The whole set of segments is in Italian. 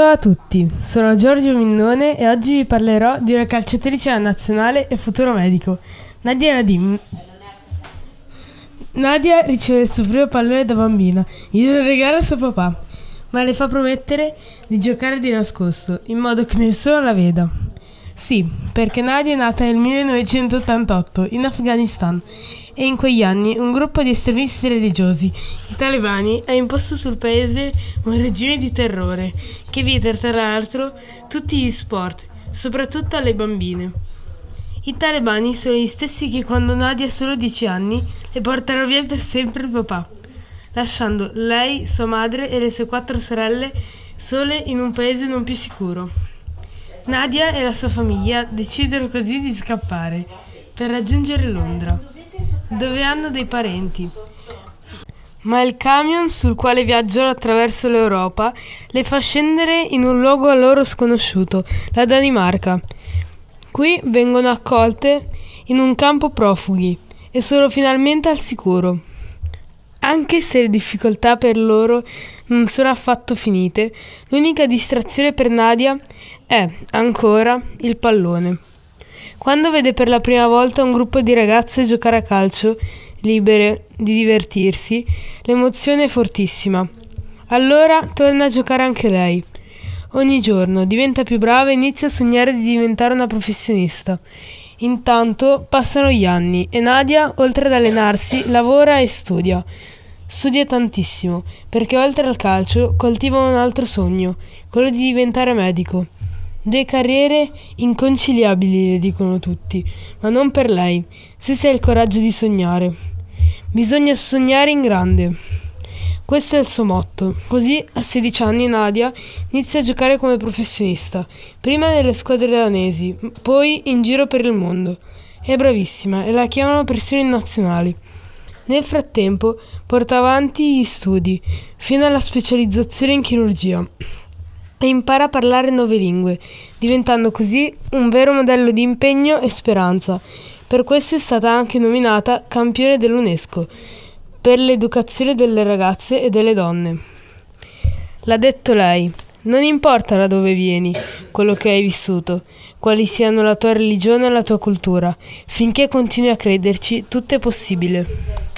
Ciao a tutti, sono Giorgio Minnone e oggi vi parlerò di una calciatrice nazionale e futuro medico, Nadia Nadim. Nadia riceve il suo primo pallone da bambina, gli lo regala suo papà, ma le fa promettere di giocare di nascosto, in modo che nessuno la veda. Sì, perché Nadia è nata nel 1988 in Afghanistan e in quegli anni un gruppo di estremisti religiosi, i talebani, ha imposto sul paese un regime di terrore che vieta tra l'altro tutti gli sport, soprattutto alle bambine. I talebani sono gli stessi che quando Nadia ha solo 10 anni le portano via per sempre il papà, lasciando lei, sua madre e le sue quattro sorelle sole in un paese non più sicuro. Nadia e la sua famiglia decidono così di scappare per raggiungere Londra, dove hanno dei parenti. Ma il camion sul quale viaggiano attraverso l'Europa le fa scendere in un luogo a loro sconosciuto, la Danimarca. Qui vengono accolte in un campo profughi e sono finalmente al sicuro. Anche se le difficoltà per loro non sono affatto finite, l'unica distrazione per Nadia è, ancora, il pallone. Quando vede per la prima volta un gruppo di ragazze giocare a calcio, libere di divertirsi, l'emozione è fortissima. Allora torna a giocare anche lei. Ogni giorno diventa più brava e inizia a sognare di diventare una professionista. Intanto passano gli anni e Nadia, oltre ad allenarsi, lavora e studia. Studia tantissimo, perché oltre al calcio coltiva un altro sogno, quello di diventare medico. Due carriere inconciliabili, le dicono tutti, ma non per lei, se si ha il coraggio di sognare. Bisogna sognare in grande. Questo è il suo motto. Così a 16 anni Nadia inizia a giocare come professionista, prima nelle squadre danesi, poi in giro per il mondo. È bravissima e la chiamano persino in nazionali. Nel frattempo porta avanti gli studi, fino alla specializzazione in chirurgia e impara a parlare nove lingue, diventando così un vero modello di impegno e speranza. Per questo è stata anche nominata campione dell'UNESCO per l'educazione delle ragazze e delle donne. L'ha detto lei. Non importa da dove vieni, quello che hai vissuto, quali siano la tua religione e la tua cultura, finché continui a crederci, tutto è possibile.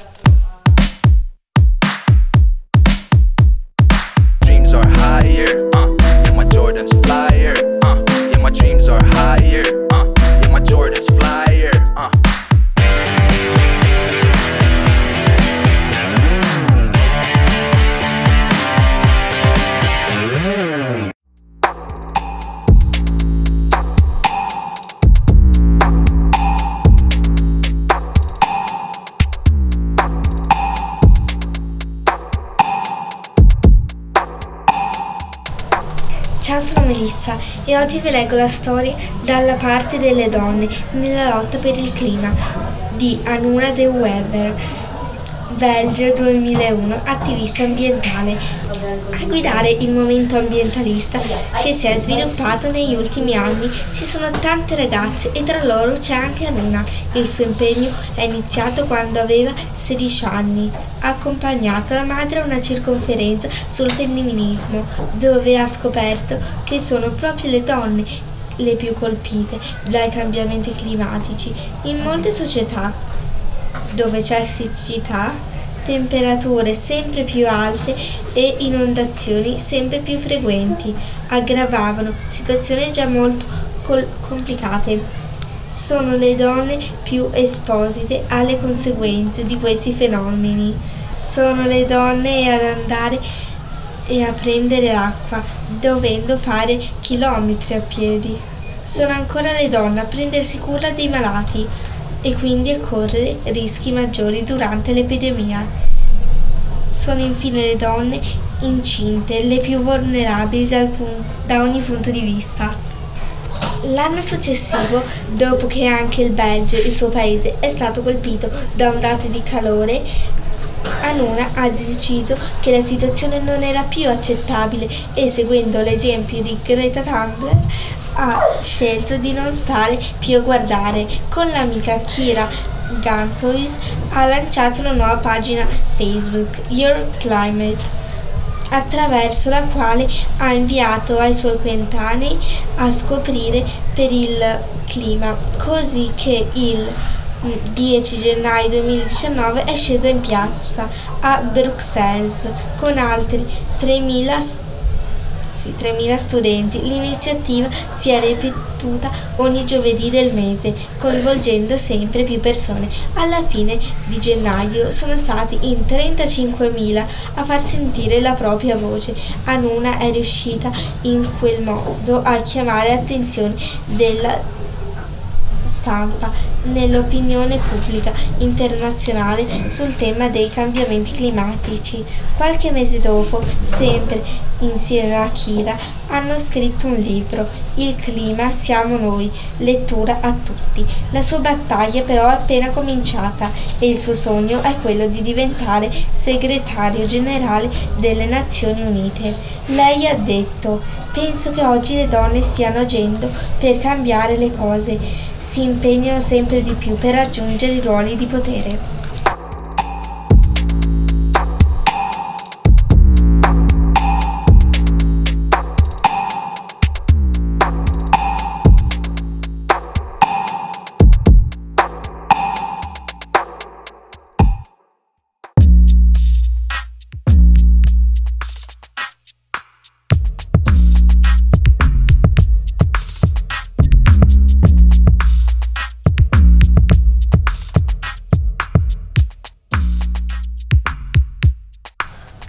E oggi vi leggo la storia dalla parte delle donne nella lotta per il clima di Anuna de Weber, Belgio 2001, attivista ambientale. A guidare il movimento ambientalista che si è sviluppato negli ultimi anni ci sono tante ragazze e tra loro c'è anche Anuna. Il suo impegno è iniziato quando aveva 16 anni. Ha accompagnato la madre a una circonferenza sul femminismo dove ha scoperto che sono proprio le donne le più colpite dai cambiamenti climatici. In molte società dove c'è siccità, temperature sempre più alte e inondazioni sempre più frequenti aggravavano situazioni già molto col- complicate. Sono le donne più esposite alle conseguenze di questi fenomeni. Sono le donne ad andare e a prendere l'acqua, dovendo fare chilometri a piedi. Sono ancora le donne a prendersi cura dei malati e quindi correre rischi maggiori durante l'epidemia. Sono infine le donne incinte le più vulnerabili pun- da ogni punto di vista. L'anno successivo, dopo che anche il Belgio, il suo paese, è stato colpito da ondate di calore, Anuna ha deciso che la situazione non era più accettabile e seguendo l'esempio di Greta Thunberg ha scelto di non stare più a guardare. Con l'amica Kira Gantois ha lanciato una nuova pagina Facebook, Your Climate, attraverso la quale ha inviato ai suoi coetanei a scoprire per il clima, così che il 10 gennaio 2019 è scesa in piazza a Bruxelles con altri 3.000 sì, 3.000 studenti. L'iniziativa si è ripetuta ogni giovedì del mese, coinvolgendo sempre più persone. Alla fine di gennaio sono stati in 35.000 a far sentire la propria voce. Anuna è riuscita in quel modo a chiamare l'attenzione della stampa nell'opinione pubblica internazionale sul tema dei cambiamenti climatici. Qualche mese dopo, sempre insieme a Kira, hanno scritto un libro, Il clima siamo noi, lettura a tutti. La sua battaglia però è appena cominciata e il suo sogno è quello di diventare segretario generale delle Nazioni Unite. Lei ha detto, penso che oggi le donne stiano agendo per cambiare le cose si impegnano sempre di più per raggiungere i ruoli di potere.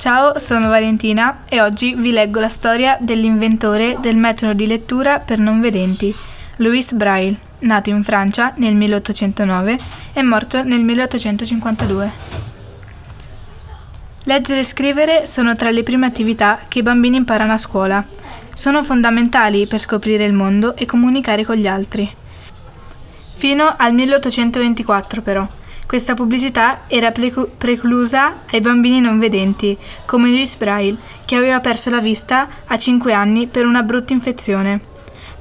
Ciao, sono Valentina e oggi vi leggo la storia dell'inventore del metodo di lettura per non vedenti, Louis Braille, nato in Francia nel 1809 e morto nel 1852. Leggere e scrivere sono tra le prime attività che i bambini imparano a scuola. Sono fondamentali per scoprire il mondo e comunicare con gli altri. Fino al 1824 però questa pubblicità era preclusa ai bambini non vedenti, come Louis Braille, che aveva perso la vista a 5 anni per una brutta infezione.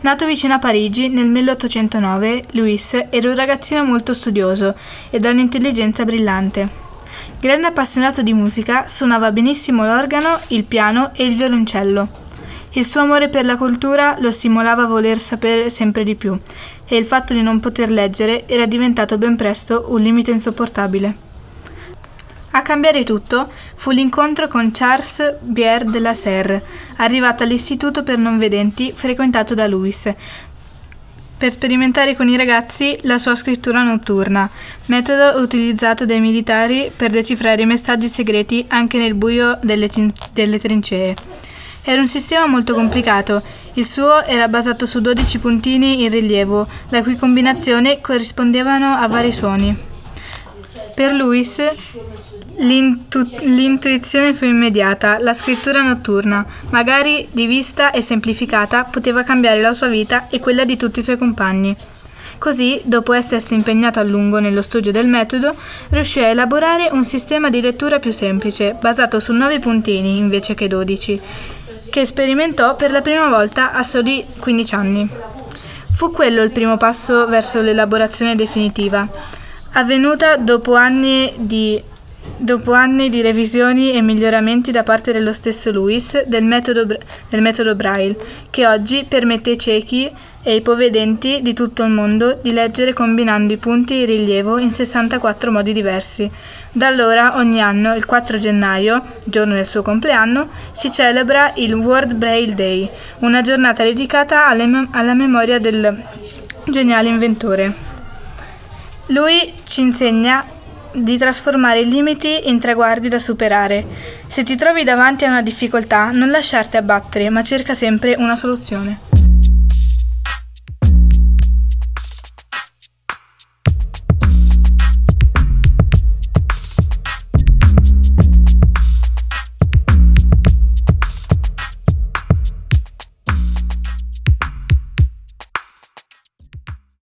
Nato vicino a Parigi nel 1809, Louis era un ragazzino molto studioso e dall'intelligenza brillante. Grande appassionato di musica, suonava benissimo l'organo, il piano e il violoncello. Il suo amore per la cultura lo stimolava a voler sapere sempre di più e il fatto di non poter leggere era diventato ben presto un limite insopportabile. A cambiare tutto fu l'incontro con Charles Bier de la Serre, arrivato all'istituto per non vedenti frequentato da Louis, per sperimentare con i ragazzi la sua scrittura notturna, metodo utilizzato dai militari per decifrare i messaggi segreti anche nel buio delle, delle trincee. Era un sistema molto complicato. Il suo era basato su 12 puntini in rilievo, la cui combinazione corrispondevano a vari suoni. Per Louis l'intu- l'intuizione fu immediata, la scrittura notturna, magari rivista e semplificata, poteva cambiare la sua vita e quella di tutti i suoi compagni. Così, dopo essersi impegnato a lungo nello studio del metodo, riuscì a elaborare un sistema di lettura più semplice, basato su 9 puntini invece che 12, che sperimentò per la prima volta a soli 15 anni. Fu quello il primo passo verso l'elaborazione definitiva, avvenuta dopo anni di Dopo anni di revisioni e miglioramenti da parte dello stesso Lewis del metodo, del metodo Braille, che oggi permette ai ciechi e ipovedenti di tutto il mondo di leggere combinando i punti in rilievo in 64 modi diversi. Da allora, ogni anno, il 4 gennaio, giorno del suo compleanno, si celebra il World Braille Day, una giornata dedicata alla memoria del geniale inventore. Lui ci insegna di trasformare i limiti in traguardi da superare. Se ti trovi davanti a una difficoltà, non lasciarti abbattere, ma cerca sempre una soluzione.